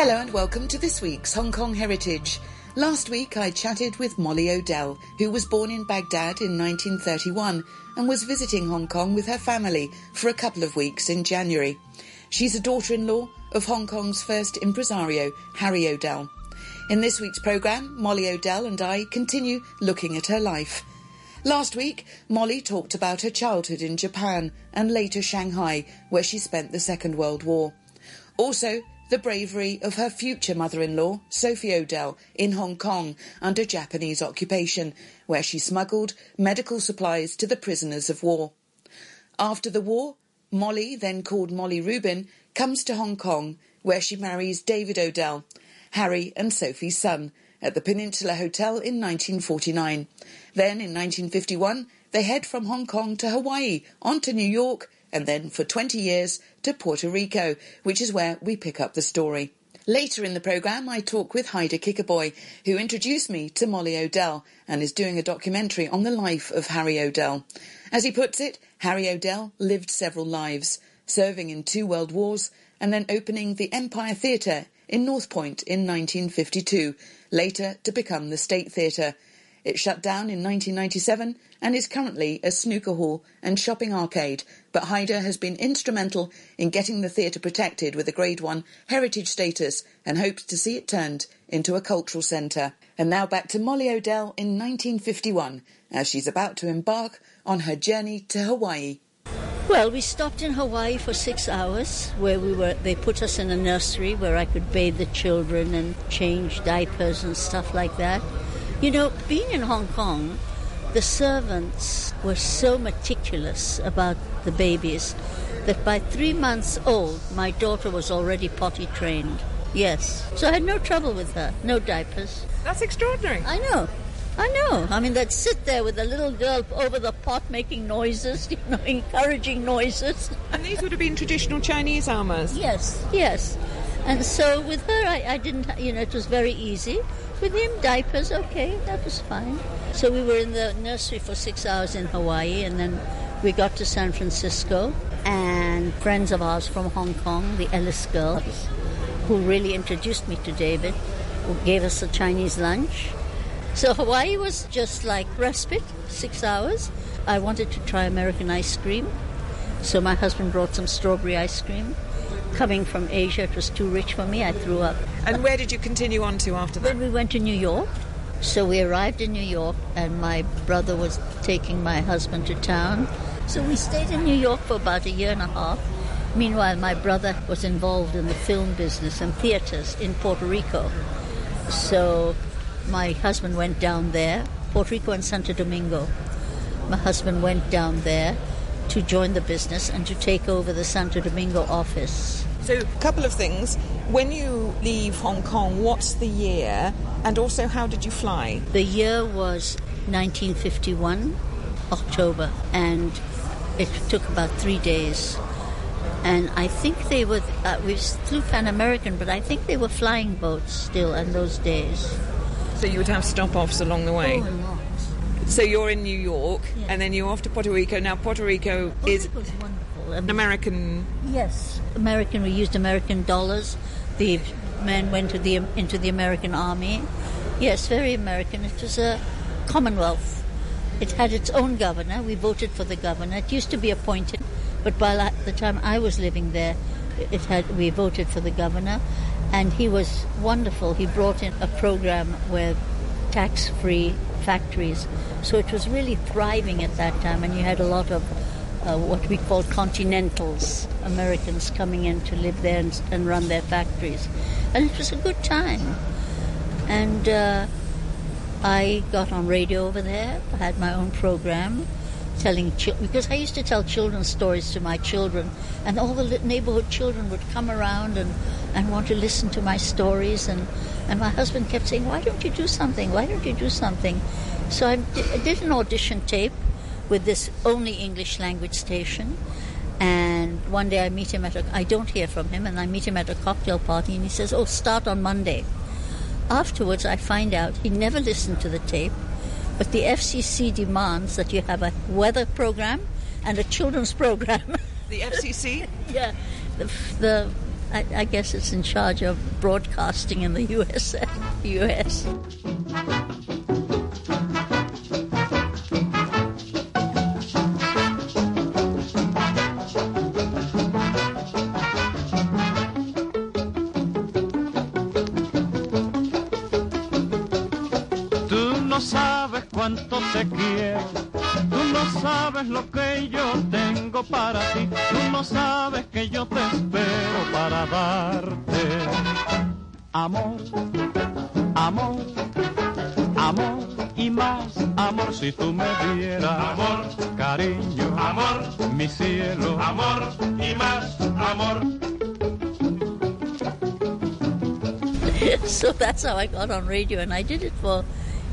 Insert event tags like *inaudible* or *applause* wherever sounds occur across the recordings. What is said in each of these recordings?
Hello and welcome to this week's Hong Kong Heritage. Last week I chatted with Molly Odell, who was born in Baghdad in 1931 and was visiting Hong Kong with her family for a couple of weeks in January. She's a daughter-in-law of Hong Kong's first impresario, Harry Odell. In this week's programme, Molly Odell and I continue looking at her life. Last week, Molly talked about her childhood in Japan and later Shanghai, where she spent the Second World War. Also, the bravery of her future mother-in-law, Sophie Odell, in Hong Kong under Japanese occupation, where she smuggled medical supplies to the prisoners of war. After the war, Molly, then called Molly Rubin, comes to Hong Kong, where she marries David Odell, Harry and Sophie's son, at the Peninsula Hotel in 1949. Then, in 1951, they head from Hong Kong to Hawaii, on to New York, and then for 20 years to Puerto Rico, which is where we pick up the story. Later in the programme, I talk with Haider Kikabhoy, who introduced me to Molly Odell and is doing a documentary on the life of Harry Odell. As he puts it, Harry Odell lived several lives, serving in two world wars and then opening the Empire Theatre in North Point in 1952, later to become the State Theatre. It shut down in 1997 and is currently a snooker hall and shopping arcade, but Haider has been instrumental in getting the theatre protected with a Grade 1 heritage status and hopes to see it turned into a cultural centre. And now back to Molly Odell in 1951 as she's about to embark on her journey to Hawaii. Well, we stopped in Hawaii for six hours, where we were. They put us in a nursery where I could bathe the children and change diapers and stuff like that. You know, being in Hong Kong, the servants were so meticulous about the babies that by three months old, my daughter was already potty trained. Yes. So I had no trouble with her, no diapers. That's extraordinary. I know. I know. I mean, they'd sit there with the little girl over the pot making noises, *laughs* you know, encouraging noises. And these would have been traditional Chinese amahs? Yes, yes. And so with her, I, I didn't, you know, it was very easy. With him, diapers, okay, that was fine. So we were in the nursery for six hours in Hawaii, and then we got to San Francisco. And friends of ours from Hong Kong, the Ellis girls, who really introduced me to David, who gave us a Chinese lunch. So Hawaii was just like respite, six hours. I wanted to try American ice cream, so my husband brought some strawberry ice cream. Coming from Asia, it was too rich for me. I threw up. And where did you continue on to after that? Then we went to New York. So we arrived in New York, and my brother was taking my husband to town. So we stayed in New York for about a year and a half. Meanwhile, my brother was involved in the film business and theaters in Puerto Rico. So my husband went down there, Puerto Rico and Santo Domingo. My husband went down there to join the business and to take over the Santo Domingo office. So, a couple of things. When you leave Hong Kong, what's the year? And also, how did you fly? The year was 1951, October, and it took about three days. And I think they were, uh, we flew Pan American, but I think they were flying boats still in those days. So, you would have stop offs along the way? Oh, a lot. So, you're in New York, Yeah. and then you're off to Puerto Rico. Now, Puerto Rico is was wonderful. an American. Yes, American. We used American dollars. The men went to the into the American army. Yes, very American. It was a Commonwealth. It had its own governor. We voted for the governor. It used to be appointed, but by the time I was living there, it had we voted for the governor, and he was wonderful. He brought in a program where tax-free factories, so it was really thriving at that time, and you had a lot of uh, what we call continentals, Americans coming in to live there and, and run their factories. And it was a good time. And uh, I got on radio over there. I had my own program telling chil- because I used to tell children's stories to my children, and all the neighborhood children would come around and, and want to listen to my stories. And, and my husband kept saying, Why don't you do something? Why don't you do something? So I did an audition tape with this only English language station. And one day I meet him at a, I don't hear from him, and I meet him at a cocktail party, and he says, Oh, start on Monday. Afterwards, I find out he never listened to the tape, but the FCC demands that you have a weather program and a children's program. *laughs* The FCC? yeah, the, the I, I guess it's in charge of broadcasting in the US. US. No sabes cuánto te quiero, tú no sabes lo que yo tengo para ti, tú no sabes que yo te espero para darte amor, amor, amor y más amor. Si tú me dieras amor, cariño, amor, mi cielo, amor y más amor. *laughs* so that's how I got on radio, and I did it for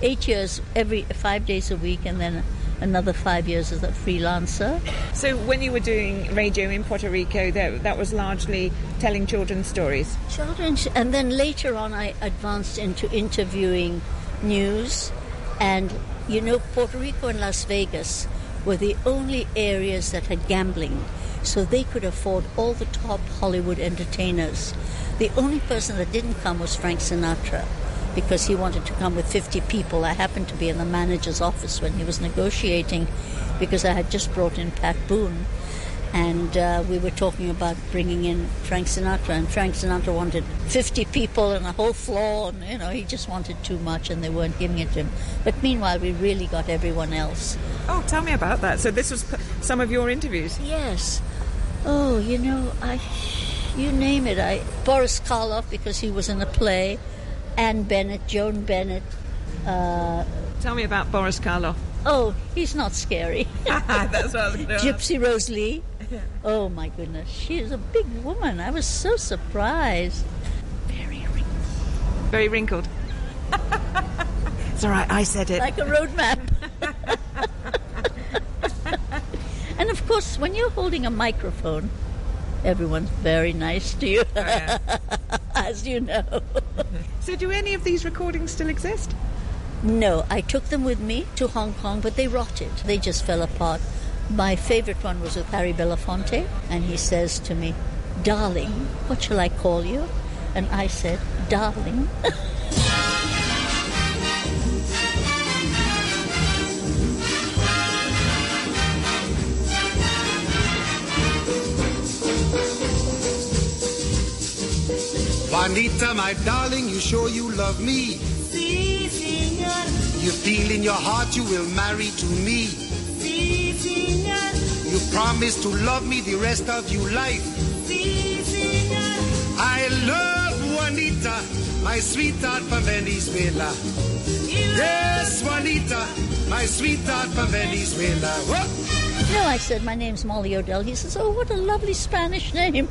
eight years, every five days a week, and then another five years as a freelancer. So when you were doing radio in Puerto Rico, that, that was largely telling children's stories. Children, and then later on, I advanced into interviewing news, and you know, Puerto Rico and Las Vegas were the only areas that had gambling, so they could afford all the top Hollywood entertainers. The only person that didn't come was Frank Sinatra because he wanted to come with 50 people. I happened to be in the manager's office when he was negotiating because I had just brought in Pat Boone and uh, we were talking about bringing in Frank Sinatra, and Frank Sinatra wanted 50 people and a whole floor, and you know he just wanted too much, and they weren't giving it to him. But meanwhile, we really got everyone else. Oh, tell me about that. So this was p- some of your interviews. Yes. Oh, you know, I, you name it. I Boris Karloff because he was in a play, Anne Bennett, Joan Bennett. Uh, Tell me about Boris Karloff. oh, he's not scary. *laughs* That's what I was going *laughs* to Gypsy Rose Lee. Oh my goodness, she is a big woman. I was so surprised. Very wrinkled, Very wrinkled. *laughs* it's all right, I said it. like a roadmap. and of course, when you're holding a microphone, everyone's very nice to you, as you know. So do any of these recordings still exist? No, I took them with me to Hong Kong, but they rotted. They just fell apart. My favorite one was with Harry Belafonte, and he says to me, Darling, what shall I call you? And I said, Darling. *laughs* Juanita, my darling, you sure you love me? Sí, señor. You feel in your heart you will marry to me. Sí, señor. You promise to love me the rest of your life. Sí, señor. I love Juanita, my sweetheart from Venezuela. Yes, Juanita, my sweetheart from Venezuela. Whoa. No, I said, my name's Molly Odell. He says, oh, what a lovely Spanish name.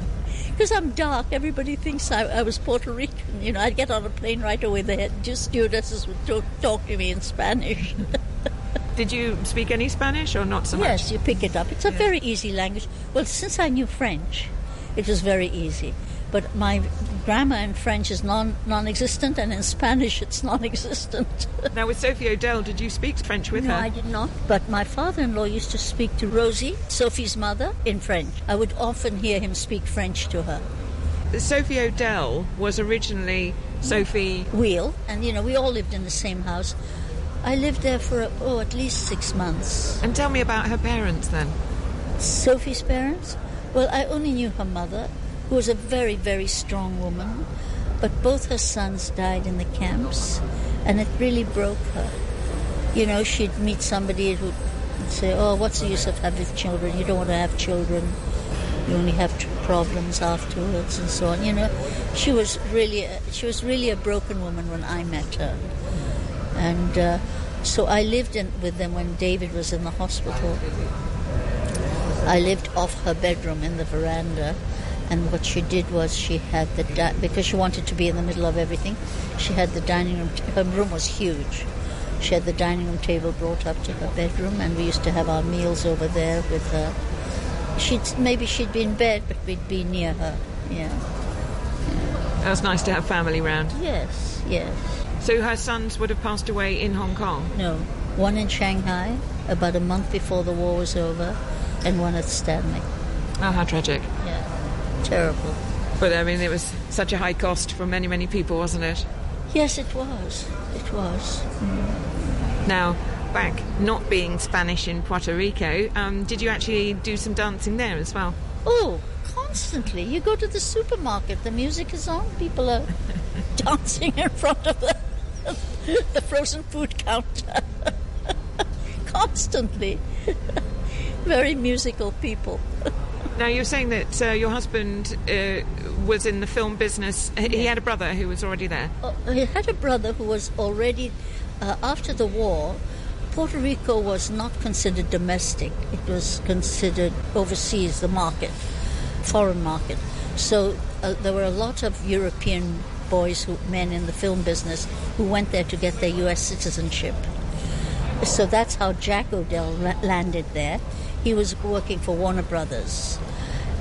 Because I'm dark, everybody thinks I, I was Puerto Rican. You know, I'd get on a plane right away. The head, just stewardesses would talk, talk to me in Spanish. *laughs* Did you speak any Spanish or not so much? yes, you pick it up. It's a very easy language. Well, since I knew French, it was very easy. But my grammar in French is non non-existent, and in Spanish it's non-existent. *laughs* Now, with Sophie Odell, did you speak French with No, her? No, I did not. But my father-in-law used to speak to Rosie, Sophie's mother, in French. I would often hear him speak French to her. Sophie Odell was originally Sophie. Wheel, and you know, we all lived in the same house. I lived there for oh, at least six months. And tell me about her parents then. Sophie's parents? Well, I only knew her mother, who was a very, very strong woman, but both her sons died in the camps, and it really broke her. You know, she'd meet somebody who'd say, Oh, what's the use of having children? You don't want to have children. You only have problems afterwards, and so on. You know, she was really, a, she was really a broken woman when I met her, and uh, so I lived in, with them when David was in the hospital. I lived off her bedroom in the veranda, and what she did was she had the di- because she wanted to be in the middle of everything. She had the dining room. T- her room was huge. She had the dining room table brought up to her bedroom, and we used to have our meals over there with her. She'd maybe she'd be in bed, but we'd be near her. Yeah. It was nice to have family round. Yes. Yes. So her sons would have passed away in Hong Kong. No. One in Shanghai about a month before the war was over, and one at Stanley. Oh, how tragic. Yeah. Terrible. But I mean, it was such a high cost for many, many people, wasn't it? Yes, it was. It was. Now, back not being Spanish in Puerto Rico, um, did you actually do some dancing there as well? Oh, constantly. You go to the supermarket, the music is on, people are *laughs* dancing in front of the, the frozen food counter. *laughs* constantly. *laughs* Very musical people. Now, you're saying that uh, your husband uh, was in the film business. He he had a brother who was already there. Uh, he had a brother who was already, uh, after the war, Puerto Rico was not considered domestic. It was considered overseas, the market, foreign market. So uh, there were a lot of European boys, who, men in the film business, who went there to get their U.S. citizenship. So that's how Jack Odell landed there. He was working for Warner Brothers.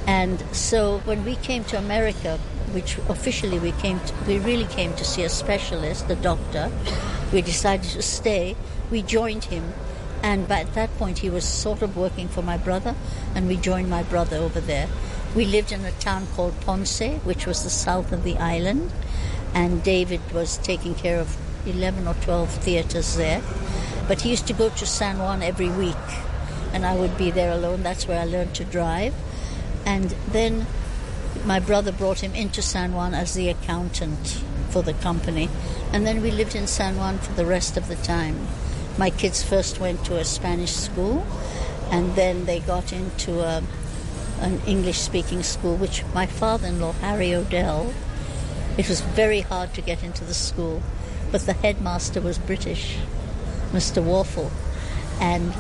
And so when we came to America, which officially we came to, we really came to see a specialist, the doctor, we decided to stay. We joined him. And by at that point, he was sort of working for my brother, and we joined my brother over there. We lived in a town called Ponce, which was the south of the island, and David was taking care of 11 or 12 theaters there. But he used to go to San Juan every week, and I would be there alone. That's where I learned to drive. And then my brother brought him into San Juan as the accountant for the company. And then we lived in San Juan for the rest of the time. My kids first went to a Spanish school, and then they got into a, an English speaking school, which my father in law, Harry Odell, it was very hard to get into the school, but the headmaster was British, Mr. Warfel. And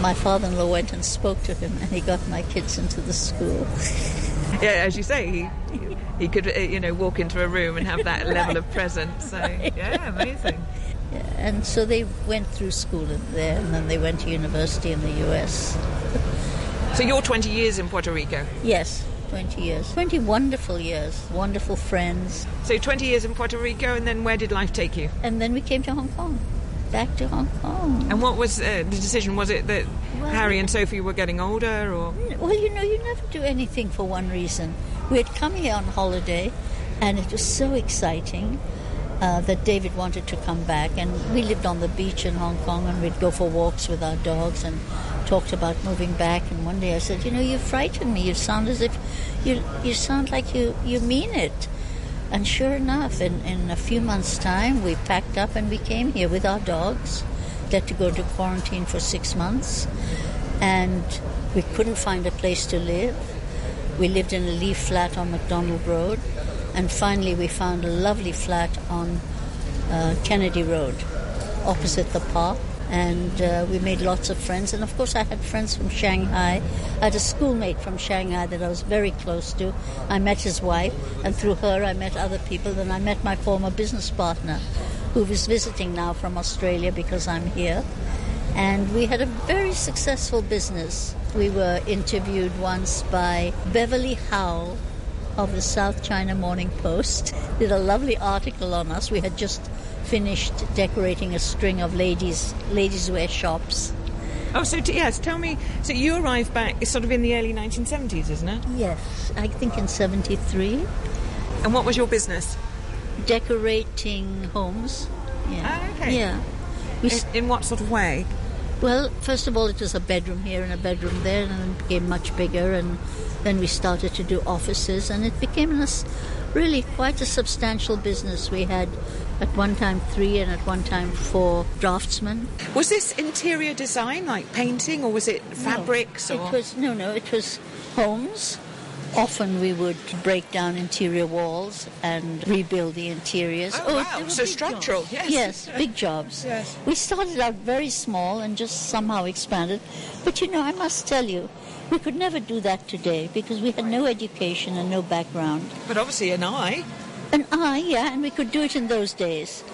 my father in law went and spoke to him, and he got my kids into the school. Yeah, as you say, he he could uh, you know walk into a room and have that *laughs* level of presence. So *laughs* yeah, amazing. Yeah, and so they went through school there, and then they went to university in the US. So you're 20 years in Puerto Rico. Yes, 20 years. 20 wonderful years, wonderful friends. So 20 years in Puerto Rico, and then where did life take you? And then we came to Hong Kong, back to Hong Kong. And what was uh, the decision? Was it that Well- Harry and Sophie were getting older, or Well, you know, you never do anything for one reason. We had come here on holiday, and it was so exciting uh, that David wanted to come back. And we lived on the beach in Hong Kong, and we'd go for walks with our dogs and talked about moving back. And one day I said, "You know, you frighten me. You sound as if you you sound like you you mean it." And sure enough, in, in a few months' time, we packed up and we came here with our dogs. They had to go into quarantine for six months, and we couldn't find a place to live. We lived in a leaf flat on MacDonnell Road, and finally we found a lovely flat on uh, Kennedy Road, opposite the park. And uh, we made lots of friends. And of course, I had friends from Shanghai. I had a schoolmate from Shanghai that I was very close to. I met his wife, and through her, I met other people. Then I met my former business partner, who is visiting now from Australia because I'm here. And we had a very successful business. We were interviewed once by Beverly Howell of the South China Morning Post. *laughs* Did a lovely article on us. We had just finished decorating a string of ladies ladies wear shops. oh, so t- yes, tell me. So you arrived back sort of in the early 1970s, isn't it? Yes, I think in 73 And what was your business? decorating homes. Yeah. Ah, okay. Yeah. We In, in what sort of way? Well, first of all, it was a bedroom here and a bedroom there, and then it became much bigger, and then we started to do offices, and it became a really quite a substantial business. We had at one time three and at one time four draftsmen. Was this interior design, like painting, or was it fabrics? No, or it was no, no, it was homes. Often we would break down interior walls and rebuild the interiors. Oh, oh wow. they So structural, jobs. yes. Yes, big jobs. Yes. We started out very small and just somehow expanded. But you know, I must tell you, we could never do that today because we had no education and no background. but obviously an eye. And I, yeah, and we could do it in those days.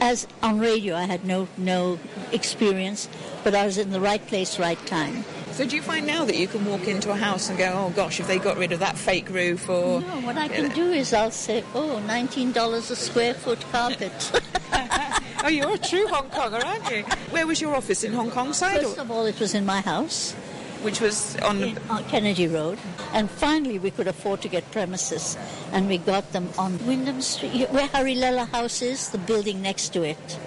As on radio, I had no no experience, but I was in the right place, right time. So do you find now that you can walk into a house and go, oh gosh, if they got rid of that fake roof, or No, what I can do is I'll say, oh, $19 a square foot carpet. *laughs* oh, you're a true Hong Konger, aren't you? Where was your office in Hong Kong side? First of all, it was in my house. Which was on in, on Kennedy Road. And finally, we could afford to get premises, and we got them on Wyndham Street, where Harilela House is, the building next to it.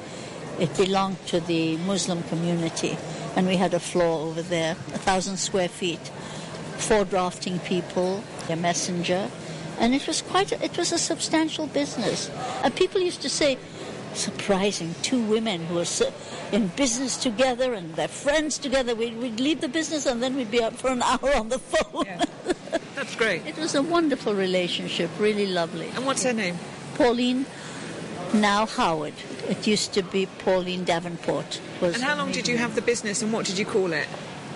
It belonged to the Muslim community, and we had a floor over there, a thousand square feet, four drafting people, a messenger, and it was quite. It was a substantial business. And people used to say, surprising, two women who are so- in business together and they're friends together. We'd, we'd leave the business and then we'd be up for an *laughs* hour on the phone. That's great. It was a wonderful relationship, really lovely. And what's her name? Pauline, now Howard. It used to be Pauline Davenport. Was And how long did you have the business and what did you call it?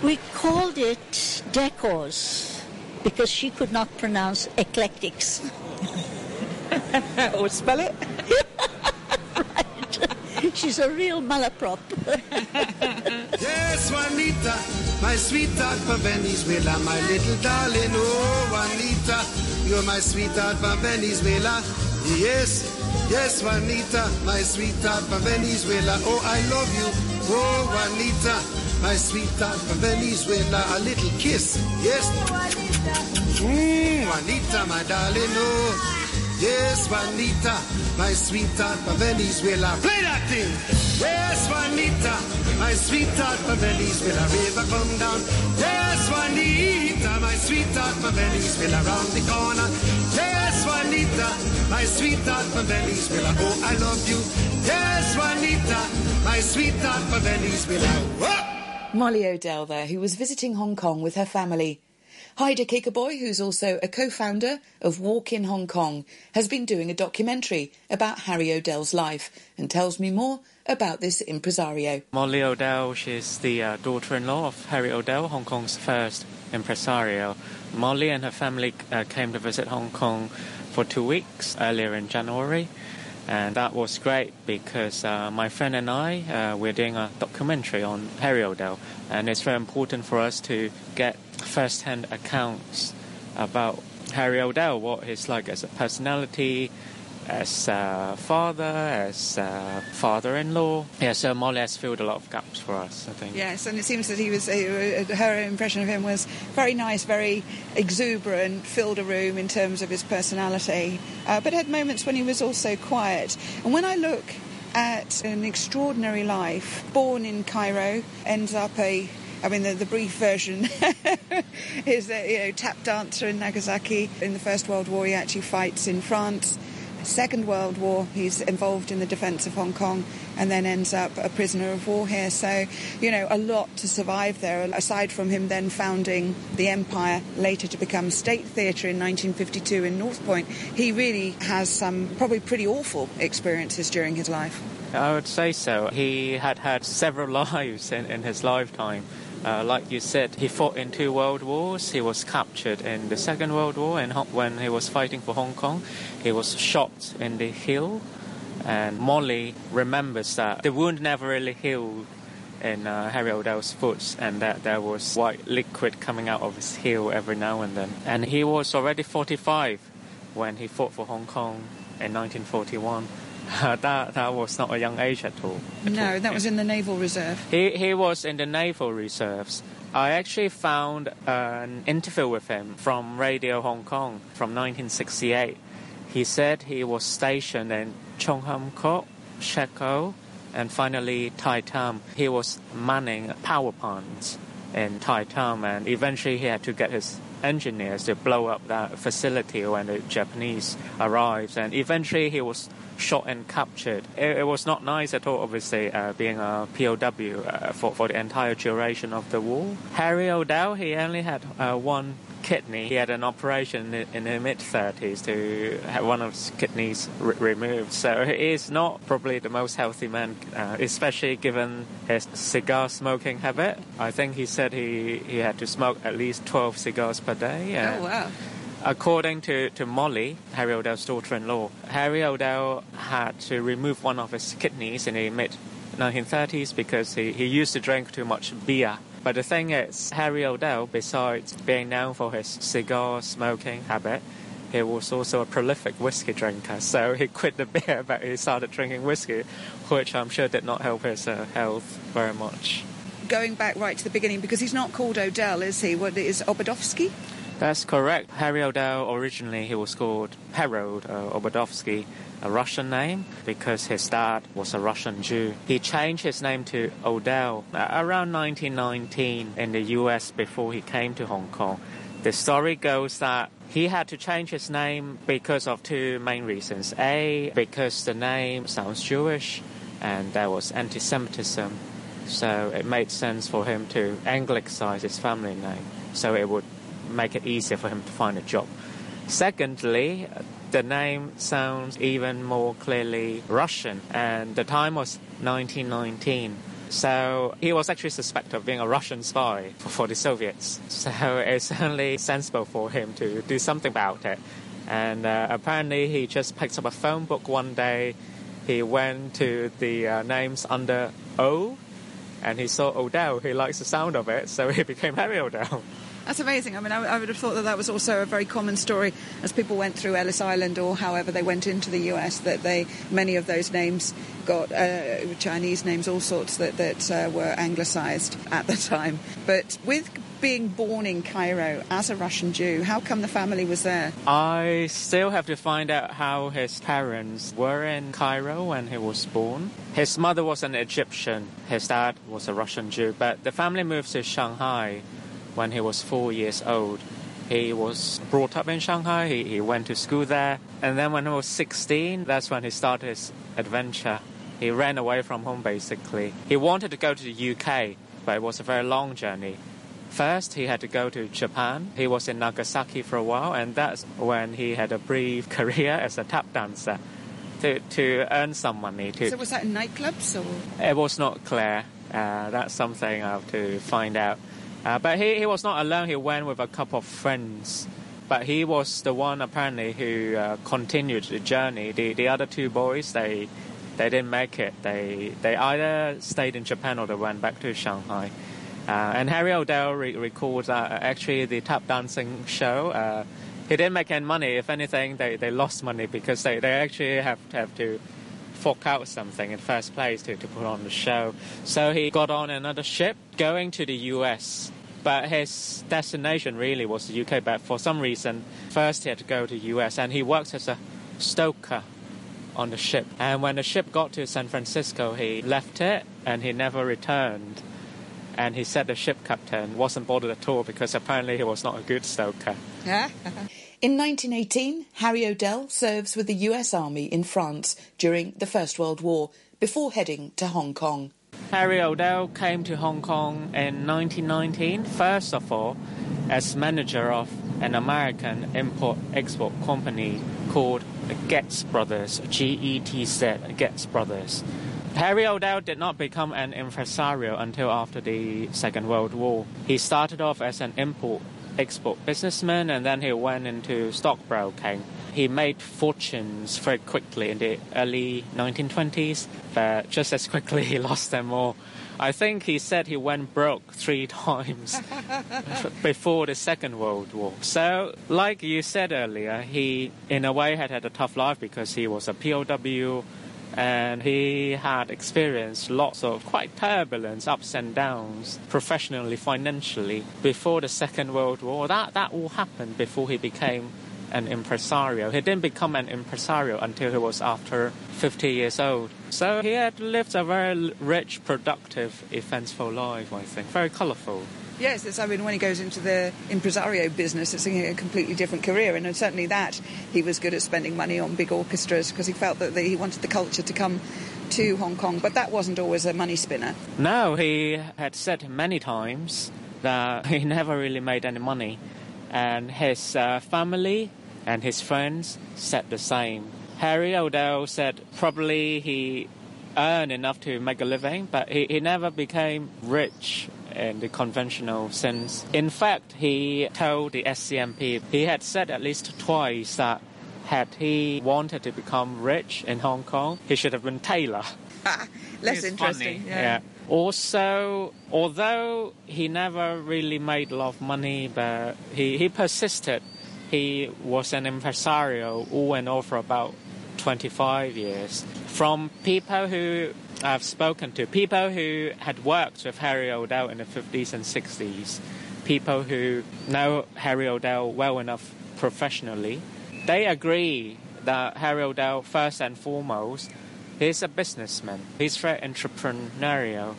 We called it Decors because she could not pronounce eclectics. *laughs* or spell it? *laughs* *laughs* She's a real malaprop. *laughs* Yes, Juanita, my sweetheart from Venezuela, my little darling. Oh, Juanita, you're my sweetheart from Venezuela. Yes, yes, Juanita, my sweetheart from Venezuela. Oh, I love you. Oh, Juanita, my sweetheart from Venezuela. A little kiss. Yes. Mmm, Juanita, my darling. Oh, yes, Juanita, my sweetheart from Venezuela. Play that thing. Yes, Juanita, my sweetheart from Venezuela. River come down. Yes, Juanita, my sweetheart from Venezuela. Round the corner. Yes, Juanita, my sweetheart from Venezuela. Oh, I love you. Yes, Juanita, my sweetheart from Venezuela. Whoa! Molly Odell there, who was visiting Hong Kong with her family. Haider Kikabhoy, who's also a co-founder of Walk in Hong Kong, has been doing a documentary about Harry Odell's life and tells me more about this impresario. Molly Odell, she's the uh, daughter-in-law of Harry Odell, Hong Kong's first impresario. Molly and her family uh, came to visit Hong Kong for two weeks earlier in January. And that was great because uh, my friend and I, uh, we're doing a documentary on Harry Odell. And it's very important for us to get first-hand accounts about Harry Odell, what he's like as a personality, as a father, as a father-in-law. Yeah, so Molly has filled a lot of gaps for us, I think. Yes, and it seems that he was. Uh, her impression of him was very nice, very exuberant, filled a room in terms of his personality, uh, but had moments when he was also quiet. And when I look at an extraordinary life, born in Cairo, ends up a I mean, the, the brief version *laughs* is that, you know, tap dancer in Nagasaki. In the First World War, he actually fights in France. Second World War, he's involved in the defence of Hong Kong and then ends up a prisoner of war here. So, you know, a lot to survive there, aside from him then founding the Empire, later to become State Theatre in 1952 in North Point. He really has some probably pretty awful experiences during his life. I would say so. He had had several *laughs* lives in, in his lifetime. Uh, like you said, he fought in two world wars. He was captured in the Second World War, and when he was fighting for Hong Kong, he was shot in the heel. And Molly remembers that the wound never really healed in uh, Harry Odell's foot, and that there was white liquid coming out of his heel every now and then. And he was already 45 when he fought for Hong Kong in 1941. *laughs* that that was not a young age at all. at No, all. that was in the Naval Reserve. He, he was in the naval reserves. I actually found an interview with him from Radio Hong Kong from 1968. He said he was stationed in Chung Hom Kok, Shek O, and finally Tai Tam. He was manning power plants in Tai Tam, and eventually he had to get his engineers to blow up that facility when the Japanese arrived, and eventually he was shot and captured. It, it was not nice at all, obviously, uh, being a POW uh, for, for the entire duration of the war. Harry Odell, he only had uh, one kidney. He had an operation in, in the mid 30s to have one of his kidneys re- removed. So he is not probably the most healthy man, uh, especially given his cigar smoking habit. I think he said he, he had to smoke at least 12 cigars per day. Oh, wow. According to, to Molly, Harry Odell's daughter-in-law, Harry Odell had to remove one of his kidneys in the mid 1930s because he, he used to drink too much beer. But the thing is, Harry Odell, besides being known for his cigar smoking habit, he was also a prolific whiskey drinker. So he quit the *laughs* beer, but he started drinking whiskey, which I'm sure did not help his uh, health very much. going back right to the beginning because he's not called Odell, is he? What is Obadovsky? That's correct. Harry Odell, originally he was called Harold uh, Obadovsky, a Russian name, because his dad was a Russian Jew. He changed his name to Odell uh, around 1919 in the US before he came to Hong Kong. The story goes that he had to change his name because of two main reasons. A, because the name sounds Jewish, and there was anti Semitism, so it made sense for him to anglicise his family name so it would make it easier for him to find a job. Secondly, the name sounds even more clearly Russian, and the time was 1919. So he was actually suspected of being a Russian spy for, the Soviets. *laughs* So it's only sensible for him to do something about it. And uh, apparently, he just picked up a phone book one day. He went to the uh, names under O, and he saw Odell. He likes the sound of it, so *laughs* he became Harry Odell. That's amazing. I mean, I, I would have thought that that was also a very common story as people went through Ellis Island or however they went into the US. That they many of those names got uh, Chinese names, all sorts that that uh, were anglicised at the time. But with being born in Cairo as a Russian Jew, how come the family was there? I still have to find out how his parents were in Cairo when he was born. His mother was an Egyptian, his dad was a Russian Jew, but the family moved to Shanghai when he was four years old. He was brought up in Shanghai, he, he went to school there, and then when he was 16, that's when he started his adventure. He ran away from home basically. He wanted to go to the UK, but it was a very long journey. First, he had to go to Japan. He was in Nagasaki for a while, and that's when he had a brief *laughs* career as a tap dancer to, to earn some money. To, So was that in nightclubs or? it was not clear. Uh, that's something I have to find out. Uh, but he, he was not alone. He went with a couple of friends. But he was the one apparently who uh, continued the journey. The, the other two boys, they they didn't make it. They they either stayed in Japan or they went back to Shanghai. Uh, and Harry Odell re- recalls that uh, actually the tap dancing show, uh, he didn't make any money. If anything, they, they lost money because they, they actually have to, have to fork out something in first place to, to put on the show. So he got on another ship going to the US. But his destination really was the UK. But for some reason, first he had to go to US and he worked as a stoker on the ship. And when the ship got to San Francisco, he left it and he never returned. And he said the ship captain wasn't bothered at all because apparently he was not a good stoker. *laughs* In 1918, Harry Odell serves with the US Army in France during the First World War before heading to Hong Kong. Harry Odell came to Hong Kong in 1919, first of all, as manager of an American import export company called the Getz Brothers, G E T Z, Getz Brothers. Harry Odell did not become an impresario until after the Second World War. He started off as an import export businessman and then he went into stockbroking. He made fortunes very quickly in the early 1920s, but just as quickly *laughs* he lost them all. I think he said he went broke three *laughs* times *laughs* before the Second World War. So, like you said earlier, he in a way had had a tough life because he was a POW and he had experienced lots of quite turbulence, ups and downs, professionally, financially, before the Second World War. That that all happened before he became an impresario. He didn't become an impresario until he was after 50 years old. So he had lived a very rich, productive, eventful life, I think. Very colourful. Yes, it's, I mean, when he goes into the impresario business, it's a completely different career, and uh, certainly that he was good at spending money on big orchestras because he felt that the, he wanted the culture to come to Hong Kong, but that wasn't always a money spinner. No, he had said many times that *laughs* he never really made any money, and his uh, family and his friends said the same. Harry Odell said probably he earned enough to make a living, but he, he never became rich in the conventional sense. In fact, he told the SCMP, he had said at least twice that had he wanted to become rich in Hong Kong, he should have been Taylor. *laughs* Less It's interesting. funny, Yeah. Also, although he never really made a lot of money, but he, he persisted. He was an impresario all and all for about 25 years. From people who I've spoken to, people who had worked with Harry Odell in the 50s and 60s, people who know Harry Odell well enough professionally, they agree that Harry Odell, first and foremost, he's a businessman. He's very entrepreneurial,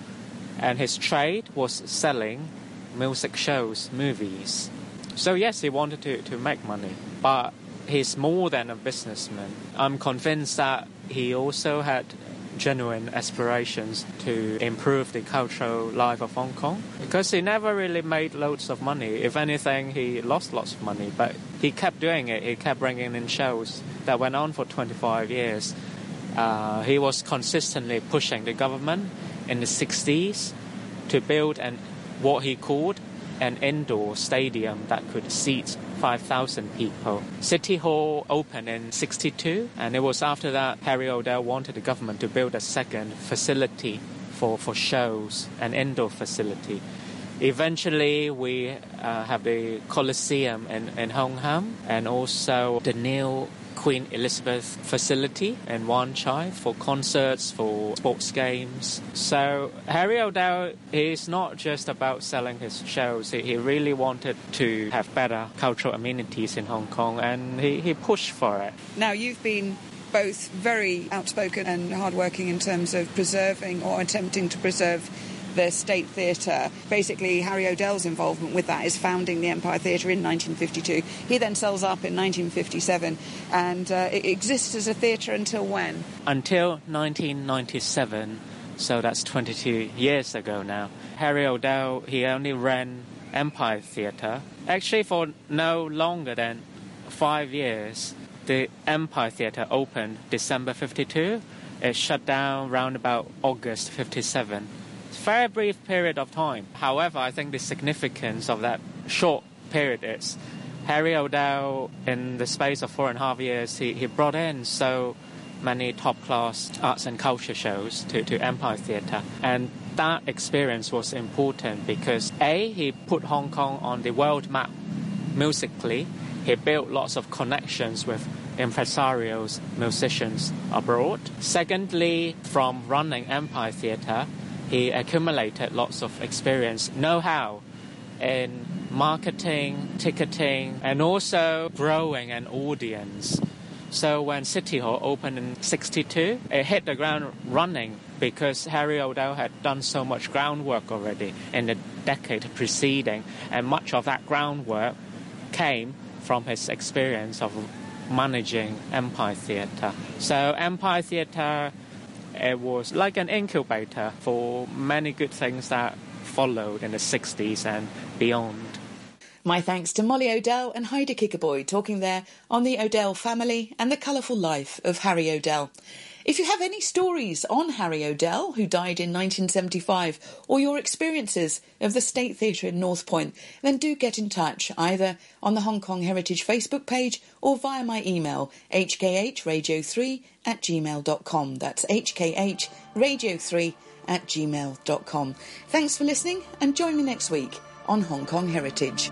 and his trade was selling music shows, movies. So, yes, he wanted to, to make money, but he's more than a businessman. I'm convinced that he also had genuine aspirations to improve the cultural life of Hong Kong because he never really made loads of money. If anything, he lost lots of money, but he kept doing it. He kept bringing in shows that went on for 25 years. Uh, he was consistently pushing the government in the 60s to build an what he called an indoor stadium that could seat 5,000 people. City Hall opened in 62, and it was after that Harry Odell wanted the government to build a second facility for, for shows, an indoor facility. Eventually, we uh, have the Coliseum in, in Hong Kong and also the new Queen Elizabeth facility in Wan Chai for concerts, for sports games. So Harry Odell is not just about selling his shows. He, he really wanted to have better cultural amenities in Hong Kong and he, he pushed for it. Now, you've been both very outspoken and hardworking in terms of preserving or attempting to preserve the State Theatre. Basically, Harry Odell's involvement with that is founding the Empire Theatre in 1952. He then sells up in 1957, and uh, it exists as a theatre until when? Until 1997, so that's 22 years ago now. Harry Odell, he only ran Empire Theatre, actually for no longer than five years. The Empire Theatre opened December 52. It shut down around about August 57 very brief period of time. However, I think the significance of that short period is Harry Odell, in the space of four and a half years, he, he brought in so many top class arts and culture shows to, to Empire Theatre. And that experience was important because A, he put Hong Kong on the world map musically. He built lots of connections with impresarios, musicians abroad. Secondly, from running Empire Theatre, he accumulated lots of experience, know how in marketing, ticketing, and also growing an audience. So when City Hall opened in 62, it hit the ground running because Harry Odell had done so much groundwork already in the decade preceding, and much of that groundwork came from his experience of managing Empire Theatre. So Empire Theatre it was like an incubator for many good things that followed in the 60s and beyond. My thanks to Molly Odell and Haider Kikabhoy talking there on the Odell family and the colourful life of Harry Odell. If you have any stories on Harry Odell, who died in 1975, or your experiences of the State Theatre in North Point, then do get in touch either on the Hong Kong Heritage Facebook page or via my email hkhradio3 at gmail.com. That's hkhradio3 at gmail.com. Thanks for listening and join me next week on Hong Kong Heritage.